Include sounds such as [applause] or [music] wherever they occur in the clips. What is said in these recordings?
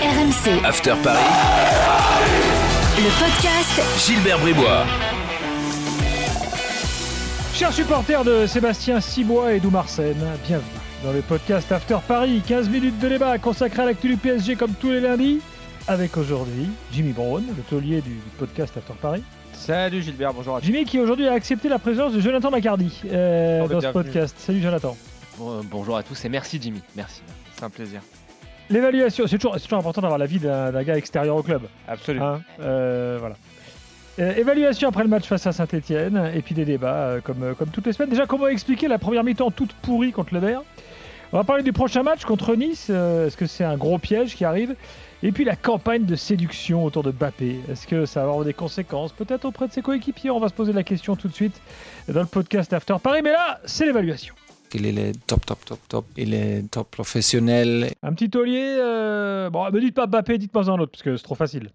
RMC, After Paris, le podcast Gilbert Bribois. Chers supporters de Sébastien Cibois et d'Oumarsène, bienvenue dans le podcast After Paris. 15 minutes de débat consacré à l'actu du PSG comme tous les lundis. Avec aujourd'hui Jimmy Brown, le taulier du podcast After Paris. Salut Gilbert, bonjour à tous. Jimmy qui aujourd'hui a accepté la présence de Jonathan Macardy euh, Oh, dans ce podcast. Salut Jonathan. Bon, euh, bonjour à tous et merci Jimmy, merci. C'est un plaisir. L'évaluation, c'est toujours, important d'avoir l'avis d'un d'un gars extérieur au club. Absolument. Hein, euh, voilà. Euh, évaluation après le match face à Saint-Etienne, et puis des débats euh, comme, comme toutes les semaines. Déjà, comment expliquer la première mi-temps toute pourrie contre le Vert? On va parler du prochain match contre Nice. Est-ce que c'est un gros piège qui arrive? Et puis la campagne de séduction autour de Bappé. Est-ce que ça va avoir des conséquences? Peut-être auprès de ses coéquipiers. On va se poser la question tout de suite dans le podcast After Paris. Mais là, c'est l'évaluation. Il est top, top, top, top. Il est top professionnel. Un petit taulier. euh, Bon, me dites pas Bappé, dites-moi un autre, parce que c'est trop facile.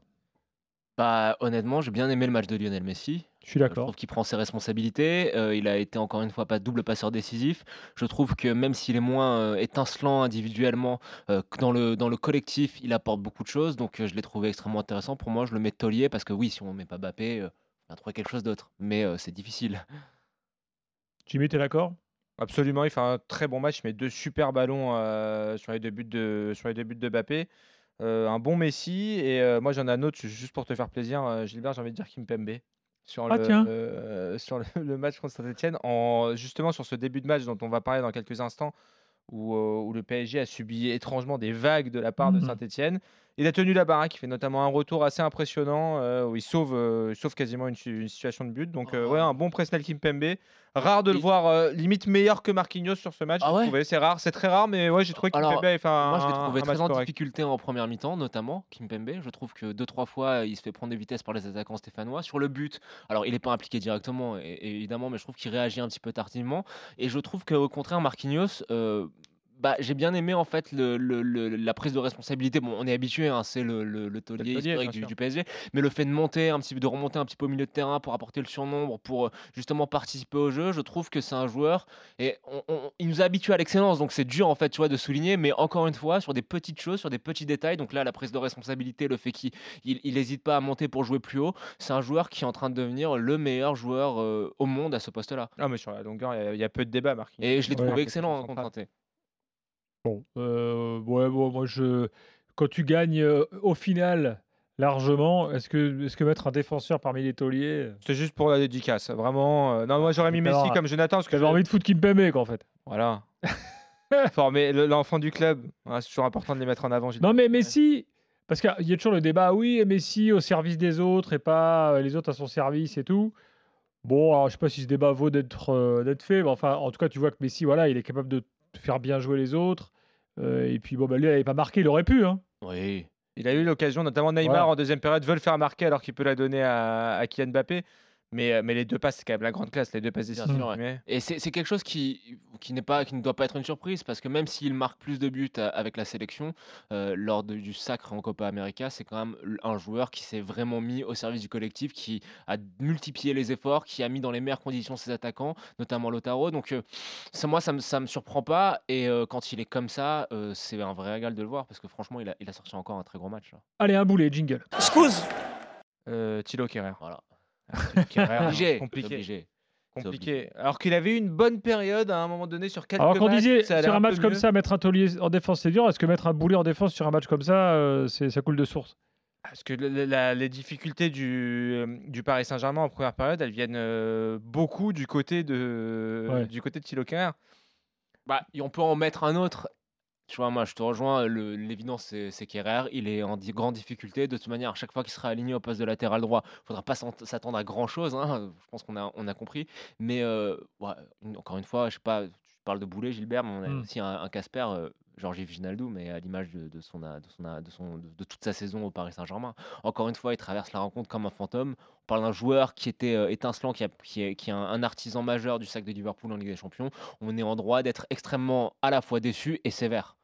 Bah honnêtement, j'ai bien aimé le match de Lionel Messi. Je suis Je d'accord. trouve qu'il prend ses responsabilités. euh, il a été encore une fois pas double passeur décisif. Je trouve que même s'il est moins euh, étincelant individuellement euh, que dans le dans le collectif, il apporte beaucoup de choses. Donc euh, je l'ai trouvé extrêmement intéressant. Pour moi, je le mets taulier parce que oui, si on met pas Bappé, euh, on va trouver quelque chose d'autre. Mais euh, c'est difficile. Jimmy, t'es d'accord? Absolument, il fait un très bon match, mais deux super ballons euh, sur les deux buts de sur les deux buts de Mbappé. Euh, un bon Messi et euh, moi j'en ai un autre juste pour te faire plaisir, Gilbert, j'ai envie de dire Kimpembe sur Ah, le sur le, [laughs] le match contre Saint-Etienne, en justement sur ce début de match dont on va parler dans quelques instants, où, où le PSG a subi étrangement des vagues de la part de Mhm. Saint-Etienne. Il a tenu la baraque, il fait notamment un retour assez impressionnant euh, où il sauve, euh, il sauve quasiment une, situation de but. Donc euh, ouais, un bon Presnel Kimpembe. Rare de le Il- voir limite meilleur que Marquinhos sur ce match. Ah ouais? C'est rare, c'est très rare, mais ouais, j'ai trouvé Kimpembe avait fait un, Moi, je l'ai trouvé très en difficulté en première mi-temps, notamment Kimpembe. Je trouve que deux trois fois, il se fait prendre des vitesses par les attaquants stéphanois. Sur le but, alors il n'est pas impliqué directement, évidemment, mais je trouve qu'il réagit un petit peu tardivement. Et je trouve qu'au contraire, Marquinhos. Bah, j'ai bien aimé en fait le, le- le- la prise de responsabilité. Bon, on est habitué, hein, c'est le, le, le taulier historique du, PSG, mais le fait de monter un petit peu, de remonter un petit peu au milieu de terrain pour apporter le surnombre, pour euh, justement participer au jeu, je trouve que c'est un joueur et on- on- il nous a habitués à l'excellence, donc c'est dur en fait, tu vois, de souligner. Mais encore une fois, sur des petites choses, sur des petits détails. Donc là, la prise de responsabilité, le fait qu'il n'hésite pas à monter pour jouer plus haut, c'est un joueur qui est en train de devenir le meilleur joueur euh, au monde à ce poste-là. Ah, mais sur la longueur, il y a- il y, a peu de débat, Marquinhos. Et je l'ai Ouais. trouvé excellent Central. contre. Bon, euh, ouais, bon, moi je, quand tu gagnes euh, au final largement, est-ce que, est-ce que mettre un défenseur parmi les tauliers, C'est juste pour la dédicace, vraiment. euh, Non, moi j'aurais mis Alors, Messi comme Jonathan parce que j'avais je- envie de foutre Kimpembe quoi en fait. Voilà. [laughs] Former le- l'enfant du club. Ouais, c'est toujours important de les mettre en avant. Non mais Messi, parce qu'il y a toujours le débat, oui, Messi au service des autres et pas euh, les autres à son service et tout. Bon, alors je sais pas si ce débat vaut d'être euh, d'être fait, mais enfin, en tout cas, tu vois que Messi, voilà, il est capable de faire bien jouer les autres. Euh, et puis bon, bah, lui, il n'avait pas marqué, il aurait pu. Hein. Oui. Il a eu l'occasion, notamment Neymar en deuxième période, veut le faire marquer alors qu'il peut la donner à, à Kylian Mbappé. Mais, euh, mais les deux passes, c'est quand même la grande classe, les deux passes décisives. sûr, ouais. Mais- Et c'est quelque chose qui, qui, n'est pas, qui ne doit pas être une surprise parce que même s'il marque plus de buts à- avec la sélection, euh, lors de- du sacre en Copa América, c'est quand même un joueur qui s'est vraiment mis au service du collectif, qui a multiplié les efforts, qui a mis dans les meilleures conditions ses attaquants, notamment Lotaro. Donc euh, ça, moi, ça me, ça me surprend pas. Et euh, quand il est comme ça, euh, c'est un vrai régal de le voir parce que franchement, il a, il a sorti encore un très gros match. là. Allez, un boulet, jingle. Euh, Thilo Kerrer. Voilà. Kerrer, [laughs] Obligé. compliqué. obligé. compliqué. Alors qu'il avait eu une bonne période à un moment donné sur quelques Alors qu'on disait ça sur un match comme mieux. ça, mettre un taulier en défense c'est dur. Est-ce que mettre un boulet en défense sur un match comme ça, euh, c'est ça coule de source? Parce que la- les difficultés du, euh, du Paris Saint-Germain en première période, elles viennent euh, beaucoup du côté de, Ouais. du côté de Thilo. Bah, on peut en mettre un autre. Tu vois, moi, je te rejoins. L'évidence, c'est c'est. Il est en grande difficulté. De toute manière, à chaque fois qu'il sera aligné au poste de latéral droit, il faudra pas s'attendre à grand chose. Je pense qu'on a, compris. Mais euh, encore une fois, je sais pas. Tu parles de Boulet, Gilbert, mais on a Mm. aussi un, Casper, euh, Georges Wijnaldum, mais à l'image de, de son, de, son, de, son, de, de toute sa saison au Paris Saint-Germain. Encore une fois, il traverse la rencontre comme un fantôme. On parle d'un joueur qui était euh, étincelant, qui, a- qui est, qui est un, un artisan majeur du sac de Liverpool en Ligue des Champions. On est en droit d'être extrêmement à la fois déçu et sévère.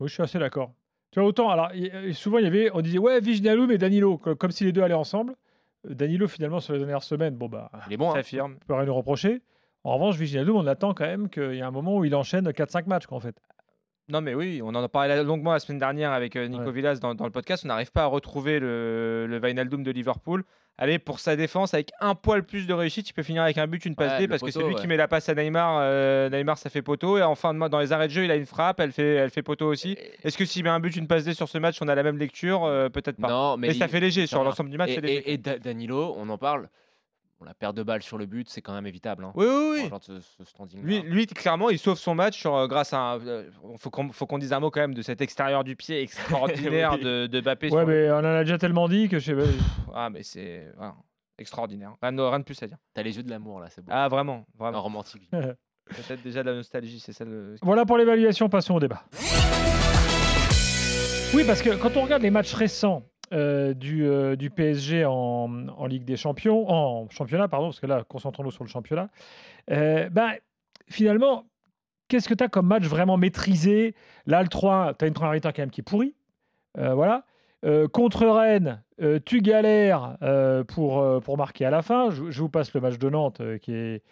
Oui, je suis assez d'accord. Tu vois, autant, alors, euh, souvent, il y avait, on disait, ouais, Wijnaldum et Danilo, co- comme, si les deux allaient ensemble. Euh, Danilo, finalement, sur les dernières semaines, bon, bah, Il est bon. hein. S'affirme. on peut rien nous reprocher. En revanche, Wijnaldum, on attend quand même qu'il y a un moment où il enchaîne 4-5 matchs, quoi, en fait. Non, mais oui, on en a parlé longuement la semaine dernière avec euh, Nico Ouais. Villas dans, dans le podcast. On n'arrive pas à retrouver le, le de Liverpool. Allez, pour sa défense, avec un poil plus de réussite, il peut finir avec un but, une passe Ouais, D, parce que c'est lui ouais. qui met la passe à Neymar. euh, Neymar, ça fait poteau. Et en fin de match, dans les arrêts de jeu, il a une frappe, elle fait, elle fait poteau aussi. Est-ce que s'il met un but, une passe D sur ce match, on a la même lecture? Euh, Peut-être pas. Non, mais, mais ça fait léger sur l'ensemble du match. Et, c'est léger. et- et Da- Danilo, on en parle. Bon, la perte de balle sur le but, c'est quand même évitable. Hein. Oui, oui, oui. Ce, ce. Lui, lui, clairement, il sauve son match sur, euh, grâce à. un- euh, faut qu'on dise un mot quand même de cet extérieur du pied extraordinaire [laughs] Oui. de, de Mbappé. Ouais, sur le- mais on en a déjà tellement dit que je sais pas. Ah, mais c'est voilà, extraordinaire. Rien, de- rien de plus à dire. T'as les yeux de l'amour là, c'est beau. Ah, vraiment, Un vraiment. romantique. [laughs] Peut-être déjà de la nostalgie, c'est ça le. Voilà pour l'évaluation, passons au débat. Oui, parce que quand on regarde les matchs récents euh, du, euh, PSG en, Ligue des Champions, en championnat, pardon, parce que là, concentrons-nous sur le championnat, euh, ben, finalement, qu'est-ce que tu as comme match vraiment maîtrisé? Là, le 3, tu as une première mi-temps quand même qui est pourrie. Euh, voilà. Contre Rennes, tu galères pour, pour marquer à la fin. Je, vous passe le match de Nantes qui, est,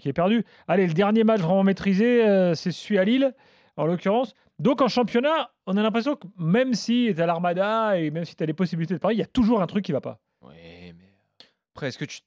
qui est perdu. Allez, le dernier match vraiment maîtrisé, c'est celui à Lille, en l'occurrence. Donc en championnat, on a l'impression que même si tu as l'Armada et même si tu as les possibilités de parier, il y a toujours un truc qui va pas. Ouais, mais. Après, est-ce que tu.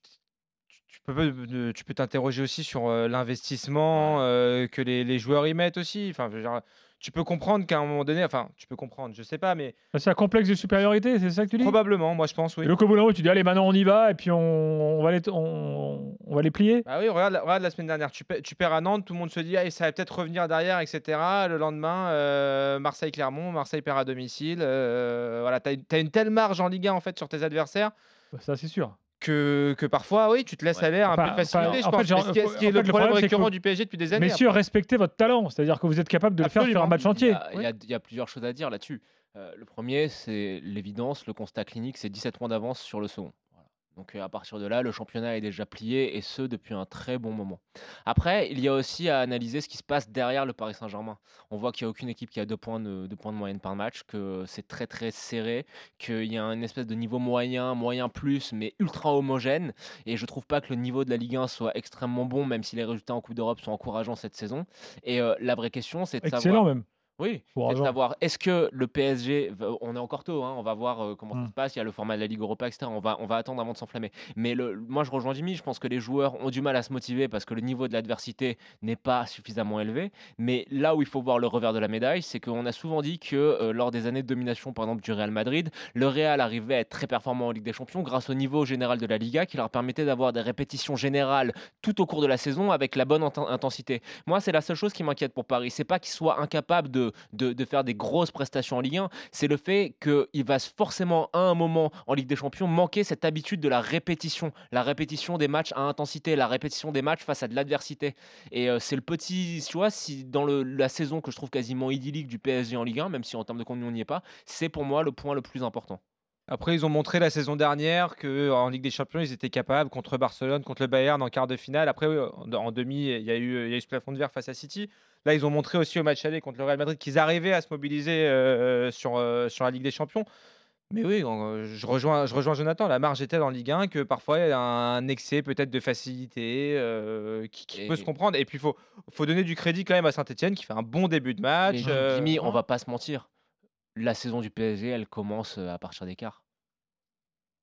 tu- peux, euh, tu peux t'interroger aussi sur euh, l'investissement euh, que les, les joueurs y mettent aussi? Enfin, je veux dire, tu peux comprendre qu'à un moment donné, enfin, tu peux comprendre, je sais pas, mais C'est un complexe de supériorité, c'est ça que tu dis? Probablement, moi je pense, oui. Et le Koboulamo, tu dis allez maintenant on y va et puis on, on va, les, on, on va les plier? Bah oui, regarde, la- regarde la semaine dernière, tu, perds à Nantes, tout le monde se dit ah, ça va peut-être revenir derrière, etc. Le lendemain, euh, Marseille-Clermont, Marseille perd à domicile. euh, voilà, tu as, une telle marge en Ligue 1 en fait sur tes adversaires Bah, Ça c'est sûr. Que, que parfois, oui, tu te laisses Ouais. aller un Enfin, peu de facilité. enfin, je en pense. fait, genre, ce qui est, en le fait, problème récurrent du PSG depuis des années. Messieurs, respectez votre talent, c'est-à-dire que vous êtes capable de le faire sur un Absolument. match Il y entier. a, il y a- il y a plusieurs choses à dire là-dessus. Euh, le premier, c'est l'évidence, le constat clinique, c'est 17 points d'avance sur le second. Donc euh, à partir de là, le championnat est déjà plié et ce depuis un très bon moment. Après, il y a aussi à analyser ce qui se passe derrière le Paris Saint-Germain. On voit qu'il n'y a aucune équipe qui a deux points de, deux points de moyenne par match, que c'est très très serré, qu'il y a une espèce de niveau moyen, moyen plus, mais ultra homogène. Et je trouve pas que le niveau de la Ligue 1 soit extrêmement bon, même si les résultats en Coupe d'Europe sont encourageants cette saison. Et euh, la vraie question, c'est de savoir. Excellent même. Oui, c'est savoir est-ce que le PSG, on est encore tôt, hein, on va voir euh, comment ça Mm. se passe, il y a le format de la Ligue Europa, etc. On va, on va attendre avant de s'enflammer. Mais le, moi je rejoins Jimmy, je pense que les joueurs ont du mal à se motiver parce que le niveau de l'adversité n'est pas suffisamment élevé. Mais là où il faut voir le revers de la médaille, c'est qu'on a souvent dit que euh, lors des années de domination, par exemple, du Real Madrid, le Real arrivait à être très performant en Ligue des Champions grâce au niveau général de la Liga qui leur permettait d'avoir des répétitions générales tout au cours de la saison avec la bonne inten- intensité. Moi, c'est la seule chose qui m'inquiète pour Paris. C'est pas qu'ils soient incapables de, de, faire des grosses prestations en Ligue 1, c'est le fait qu'il va forcément à un moment en Ligue des Champions manquer cette habitude de la répétition, la répétition des matchs à intensité, la répétition des matchs face à de l'adversité. Et euh, c'est le petit, tu vois, si dans la saison que je trouve quasiment idyllique du PSG en Ligue 1, même si en termes de contenu on n'y est pas, c'est pour moi le point le plus important. Après, ils ont montré la saison dernière qu'en Ligue des Champions, ils étaient capables contre Barcelone, contre le Bayern en quart de finale. Après, en demi, il y, a eu, il y a eu ce plafond de verre face à City. Là, ils ont montré aussi au match aller contre le Real Madrid qu'ils arrivaient à se mobiliser euh, sur, euh, sur la Ligue des Champions. Mais oui, je rejoins, je rejoins Jonathan. La marge était en Ligue 1 que parfois il y a un excès peut-être de facilité euh, qui, qui peut se comprendre. Et puis il faut, faut donner du crédit quand même à Saint-Etienne qui fait un bon début de match. Mais euh, Jimmy, on hein. va pas se mentir. La saison du PSG, elle commence euh, à partir des quarts.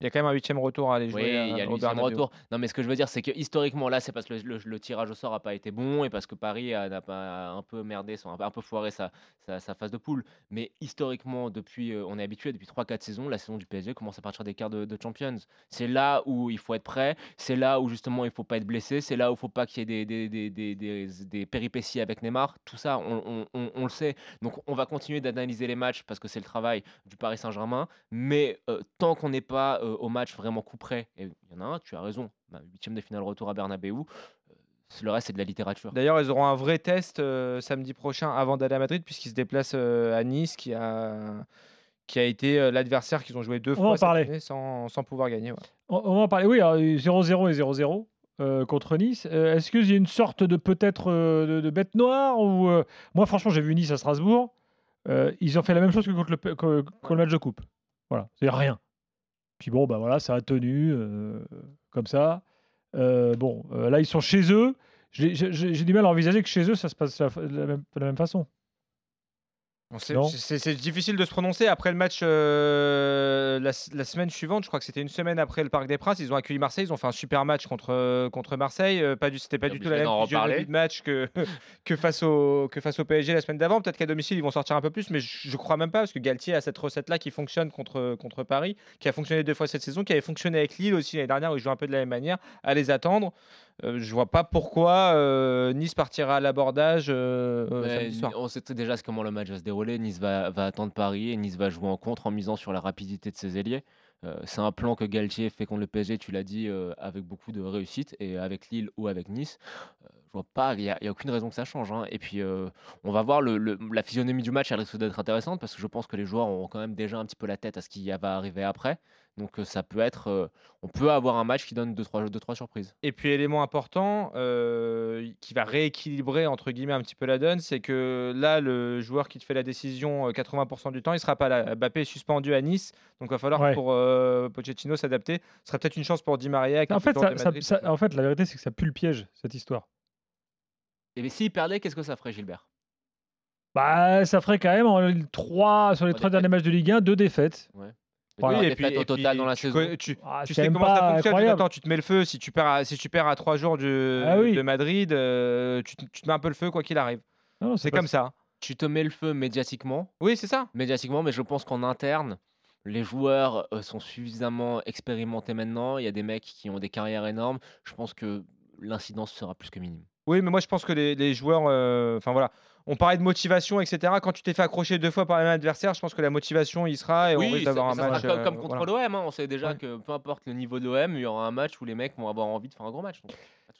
Il y a quand même un huitième retour à aller jouer. Oui, à- il y a le huitième retour. Non, mais ce que je veux dire, c'est que historiquement, là, c'est parce que le, le- le tirage au sort n'a pas été bon et parce que Paris a, n'a pas un peu merdé, son- un peu- foiré sa, sa, sa phase de poule. Mais historiquement, depuis, euh, on est habitué depuis 3-4 saisons, la saison du PSG commence à partir des quarts de, de Champions. C'est là où il faut être prêt, c'est là où justement il faut pas être blessé, c'est là où il faut pas qu'il y ait des, des, des, des, des- des péripéties avec Neymar. Tout ça, on, on- on- on le sait. Donc on va continuer d'analyser les matchs parce que c'est le travail du Paris Saint-Germain. Mais euh, tant qu'on n'est pas euh, au match vraiment coup près, et il y en a un, tu as raison, bah, huitième de finale retour à Bernabeu, euh, le reste c'est de la littérature. D'ailleurs, ils auront un vrai test euh, samedi prochain avant d'aller à Madrid, puisqu'ils se déplacent euh, à Nice, qui a, qui a été euh, l'adversaire qu'ils ont joué deux fois cette sans, sans pouvoir gagner. ouais. On, on va en parler. Oui, alors, 0-0 et 0-0 euh, contre Nice. Euh, Est-ce qu'il y a une sorte de peut-être euh, de, de bête noire ou euh, Moi, franchement, j'ai vu Nice à Strasbourg. Euh, ils ont fait la même chose que contre le, que- que le match de coupe. Voilà, c'est rien. Puis bon, bah voilà, ça a tenu euh, comme ça. Euh, bon, euh, là, ils sont chez eux. J'ai du mal à envisager que chez eux, ça se passe de la même façon. C'est difficile de se prononcer. Après le match, euh, la, la semaine suivante, je crois que c'était une semaine après le Parc des Princes, ils ont accueilli Marseille. Ils ont fait un super match contre, contre Marseille. Euh, pas du, c'était pas du tout la même de match que, [laughs] que, face au, que face au PSG la semaine d'avant. Peut-être qu'à domicile, ils vont sortir un peu plus, mais je, je crois même pas parce que Galtier a cette recette-là qui fonctionne contre, contre Paris, qui a fonctionné deux fois cette saison, qui avait fonctionné avec Lille aussi l'année dernière où ils jouent un peu de la même manière, à les attendre. Euh, je vois pas pourquoi euh, Nice partira à l'abordage euh, euh, on sait déjà comment le match va se dérouler. Nice va, va attendre Paris et Nice va jouer en contre en misant sur la rapidité de ses ailiers. C'est un plan que Galtier fait contre le PSG, tu l'as dit, avec beaucoup de réussite et avec Lille ou avec Nice. je vois pas, il n'y a, il y a aucune raison que ça change. hein. Et puis, on va voir le, le- la physionomie du match, elle risque d'être intéressante parce que je pense que les joueurs auront quand même déjà un petit peu la tête à ce qui va arriver après. Donc, ça peut être, euh, on peut avoir un match qui donne 2-3 deux, trois surprises. Et puis élément important euh, qui va rééquilibrer entre guillemets un petit peu la donne, c'est que là le joueur qui te fait la décision euh, 80% du temps, il sera pas là. Mbappé est suspendu à Nice, donc il va falloir Ouais. pour euh, Pochettino s'adapter. Ce serait peut-être une chance pour Di Maria. qui En fait, ça- ça- ça- en fait, la vérité, c'est que ça pue le piège, cette histoire. Et s'il perdait, qu'est-ce que ça ferait, Gilbert? Bah, ça ferait quand même en trois, sur les Trois derniers matchs de Ligue 1, deux défaites. Voilà, Oui, et puis- au et total puis dans la tu saison. connais- tu, Ah, tu sais comment ça fonctionne. incroyable. Attends, tu te mets le feu si tu perds à, si tu perds à trois jours de, Ah oui. de Madrid, euh, tu, te- tu te mets un peu le feu quoi qu'il arrive. C'est comme ça. Tu te mets le feu médiatiquement, Oui, c'est ça. médiatiquement, mais je pense qu'en interne, les joueurs euh, sont suffisamment expérimentés maintenant. Il y a des mecs qui ont des carrières énormes. Je pense que l'incidence sera plus que minime. Oui, mais moi je pense que les, les joueurs, euh, enfin voilà, on parlait de motivation, etc. Quand tu t'es fait accrocher deux fois par le même adversaire, je pense que la motivation il sera et on risque d'avoir un ça sera match. comme, euh, comme contre voilà. l'OM. hein. On sait déjà Ouais. que peu importe le niveau de l'OM, il y aura un match où les mecs vont avoir envie de faire un gros match.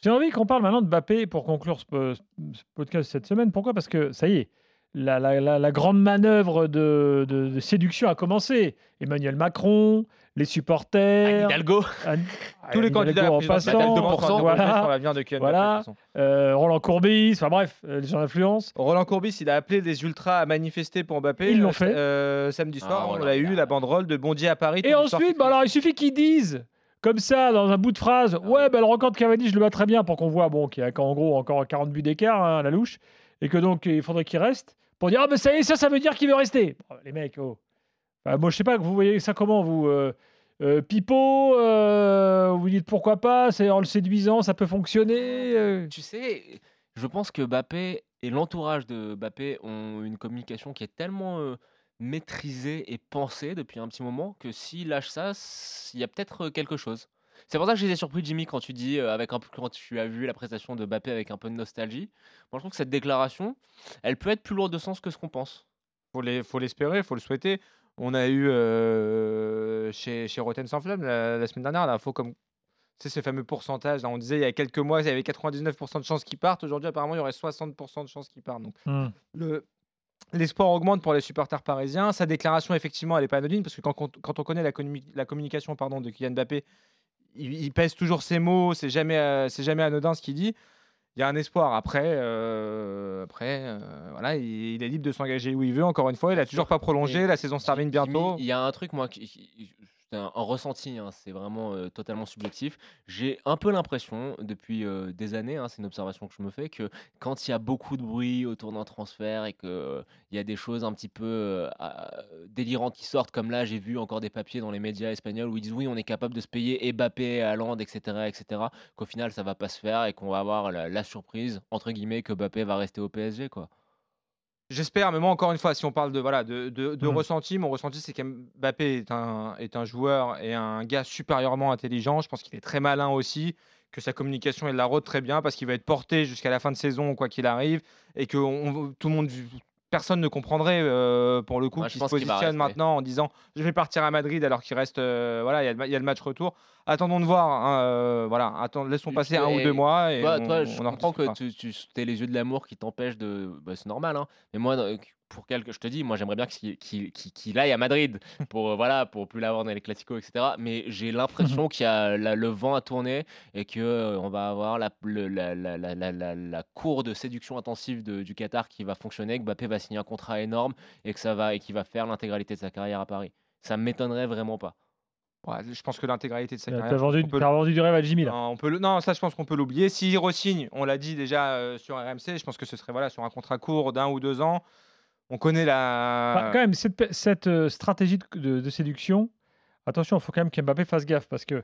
J'ai envie qu'on parle maintenant de Mbappé pour conclure ce podcast cette semaine. Pourquoi? Parce que ça y est, la, la- la- la grande manœuvre de, de- de séduction a commencé. Emmanuel Macron, les supporters, Hidalgo, Anne- Tous les candidats en passant, voilà, de Voilà. De façon. euh, Roland Courbis, enfin bref, euh, les gens d'influence. Roland Courbis, il a appelé les ultras à manifester pour Mbappé. Ils l'ont euh, fait. euh, samedi soir, Ah, on Roland, l'a il eu, a- la banderole de Bondy à Paris. Et ensuite, bah alors, il suffit qu'ils disent, comme ça, dans un bout de phrase, Ah ouais, bah, le record de Cavani, je le bats très bien pour qu'on voit bon, qu'il y a en gros encore 40 buts d'écart hein, à la louche, et que donc il faudrait qu'il reste, pour dire, ah, mais ça y est, ça, ça veut dire qu'il veut rester. Bon, les mecs, oh. Moi, je sais pas, vous voyez ça comment, vous euh, euh, Pipo, euh, vous dites pourquoi pas, c'est en le séduisant, ça peut fonctionner. euh. tu sais, je pense que Mbappé et l'entourage de Mbappé ont une communication qui est tellement maîtrisée et pensée depuis un petit moment que s'il lâche ça, il y a peut-être quelque chose. C'est pour ça que j'étais surpris, Jimmy, quand tu dis, euh, avec un peu, quand tu as vu la prestation de Mbappé avec un peu de nostalgie. Moi, je trouve que cette déclaration, elle peut être plus lourde de sens que ce qu'on pense. faut les- faut l'espérer, faut le souhaiter. On a eu euh, chez, chez Rotten sans flamme la, la semaine dernière l'info comme tu sais, ce fameux pourcentage. là, on disait il y a quelques mois, il y avait 99% de chances qu'ils partent. Aujourd'hui, apparemment, il y aurait 60% de chances qu'ils partent. Donc, Hmm. le- l'espoir augmente pour les supporters parisiens. Sa déclaration, effectivement, elle n'est pas anodine parce que quand, on connaît la, la communication pardon, de Kylian Mbappé, il, il pèse toujours ses mots, c'est jamais, euh, c'est jamais anodin ce qu'il dit. Il y a un espoir. Après, euh, après euh, voilà, il, il est libre de s'engager où il veut. Encore une fois, il a toujours pas prolongé. Et La saison se termine bientôt. Il y a un truc, moi, qui, qui- c'est un, ressenti, hein, c'est vraiment totalement subjectif. J'ai un peu l'impression, depuis des années, hein, c'est une observation que je me fais, que quand il y a beaucoup de bruit autour d'un transfert et qu'il il y a des choses un petit peu délirantes qui sortent, comme là, j'ai vu encore des papiers dans les médias espagnols où ils disent oui, on est capable de se payer Mbappé, Haaland, etc., etc., qu'au final, ça va pas se faire et qu'on va avoir la, la surprise, entre guillemets, que Mbappé va rester au PSG, quoi. J'espère, mais moi, encore une fois, si on parle de, voilà, de, de, de Mhm. ressenti, mon ressenti, c'est qu'Mbappé est un, est un joueur et un gars supérieurement intelligent. Je pense qu'il est très malin aussi, que sa communication, il la rôde très bien parce qu'il va être porté jusqu'à la fin de saison, quoi qu'il arrive, et que on- tout le monde, personne ne comprendrait euh, pour le coup qu'il se positionne maintenant en disant je vais partir à Madrid alors qu'il reste, euh, voilà, il y, a le ma- il y a le match retour. Attendons de voir, hein, euh, voilà, attends, laissons Tu- passer un ou deux mois. Et Toi, on- toi, je on en que tu, tu aies les yeux de l'amour qui t'empêchent de. bah, c'est normal, hein. Mais moi, pour quelque, je te dis, moi, j'aimerais bien qu'il qu'il- qu'il- qu'il aille à Madrid [laughs] pour euh, voilà, pour plus l'avoir dans les classicos, etc. Mais j'ai [laughs] l'impression qu'il y a la- le vent à tourner et que euh, on va avoir la, le- la, la, la, la, la- la cour de séduction intensive de- du Qatar qui va fonctionner, que Mbappé va signer un contrat énorme et que ça va et qu'il va faire l'intégralité de sa carrière à Paris. Ça m'étonnerait vraiment pas. Ouais, je pense que l'intégralité de sa T'as carrière. vendu, peut t'as vendu du rêve à Jimmy là. Non, on peut le- non, ça je pense qu'on peut l'oublier. S'il re-signe, on l'a dit déjà euh, sur RMC, je pense que ce serait voilà, sur un contrat court d'un ou deux ans. On connaît Bah, la. quand même, cette, euh, stratégie de, de- de séduction, attention, il faut quand même qu'Mbappé fasse gaffe parce que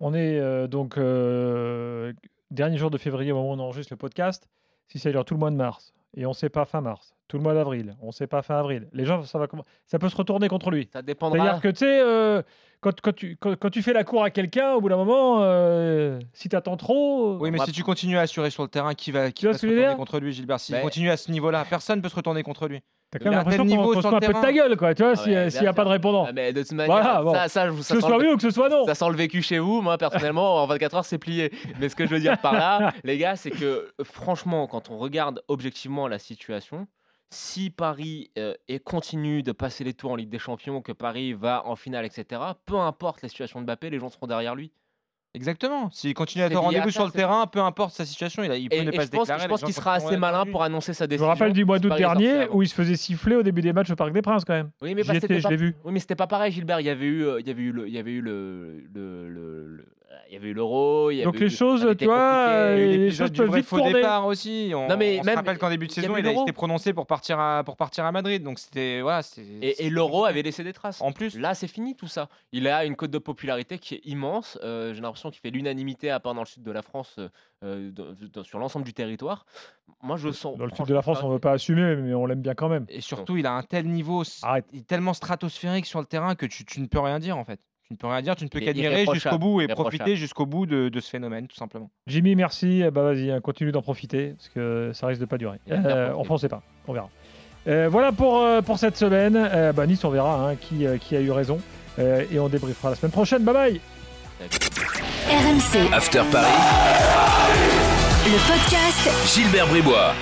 on est euh, donc euh, dernier jour de février au moment où on enregistre le podcast. Si ça dure tout le mois de mars et on ne sait pas fin mars, tout le mois d'avril, on ne sait pas fin avril, les gens, ça, va, comment- ça peut se retourner contre lui. Ça dépendra. C'est-à-dire que tu sais, euh, quand, quand, tu, quand, quand tu fais la cour à quelqu'un, au bout d'un moment, euh, si tu attends trop. Oui, mais si tu continues à assurer sur le terrain, qui va, qui va se retourner contre lui, Gilbert S'il Mais- continue à ce niveau-là, personne ne peut se retourner contre lui. T'as quand même à l'impression tel qu'on se un peu de ta gueule, quoi, tu vois, Ah s'il ouais, n'y a pas de répondant. Ah, mais de toute manière, Voilà, bon. ça, ça, je- Que ce soit oui ou que ce soit non. Ça sent le vécu chez vous. Moi, personnellement, en 24 heures, c'est plié. Mais ce que je veux dire par là, [laughs] les gars, c'est que euh, franchement, quand on regarde objectivement la situation, si Paris euh, et continue de passer les tours en Ligue des Champions, que Paris va en finale, etc., peu importe la situation de Mbappé, les gens seront derrière lui. Exactement. S'il continue à être rendez-vous sur le terrain, peu importe sa situation, il, a- il peut Et, ne et pas je se déclarer. je pense qu'il sera assez malin pour annoncer sa Je décision. me rappelle du mois d'août dernier où il se faisait siffler au début des matchs au Parc des Princes quand même. Oui, mais étais, c'était je pas- l'ai vu. Oui, mais c'était pas pareil, Gilbert. Il y avait eu, euh, il y avait eu, le, il y avait eu le, le, le- le- il y avait eu l'euro. il y Donc les choses, tu été vois, les choses peuvent vite faux tourner. départ aussi. On, Non, mais on se même- rappelle qu'en début de saison, il a été prononcé pour partir à, pour partir à Madrid. Donc c'était. Voilà, Et, et l'euro avait laissé des traces. En plus. Là, c'est fini tout ça. Il a une cote de popularité qui est immense. Euh, J'ai l'impression qu'il fait l'unanimité, à part dans le sud de la France, euh, euh, dans- dans- sur l'ensemble du territoire. Moi, je sens. Dans le sud de la France, on ne veut pas assumer, mais on l'aime bien quand même. Et surtout, il a un tel niveau, Arrête. il est tellement stratosphérique sur le terrain que tu, tu ne peux rien dire en fait. Tu ne peux rien dire, tu ne peux qu'admirer jusqu'au bout et profiter jusqu'au bout de, de ce phénomène, tout simplement. Jimmy, merci. Eh Bah vas-y, hein, continue d'en profiter parce que ça risque de pas durer. Euh, on sait pas. On verra. Euh, voilà pour, euh, pour cette semaine. Euh, bah, nice, on verra hein, qui, euh, qui a eu raison. Euh, et on débriefera la semaine prochaine. Bye bye. RMC, After Paris, le podcast Gilbert Bribois.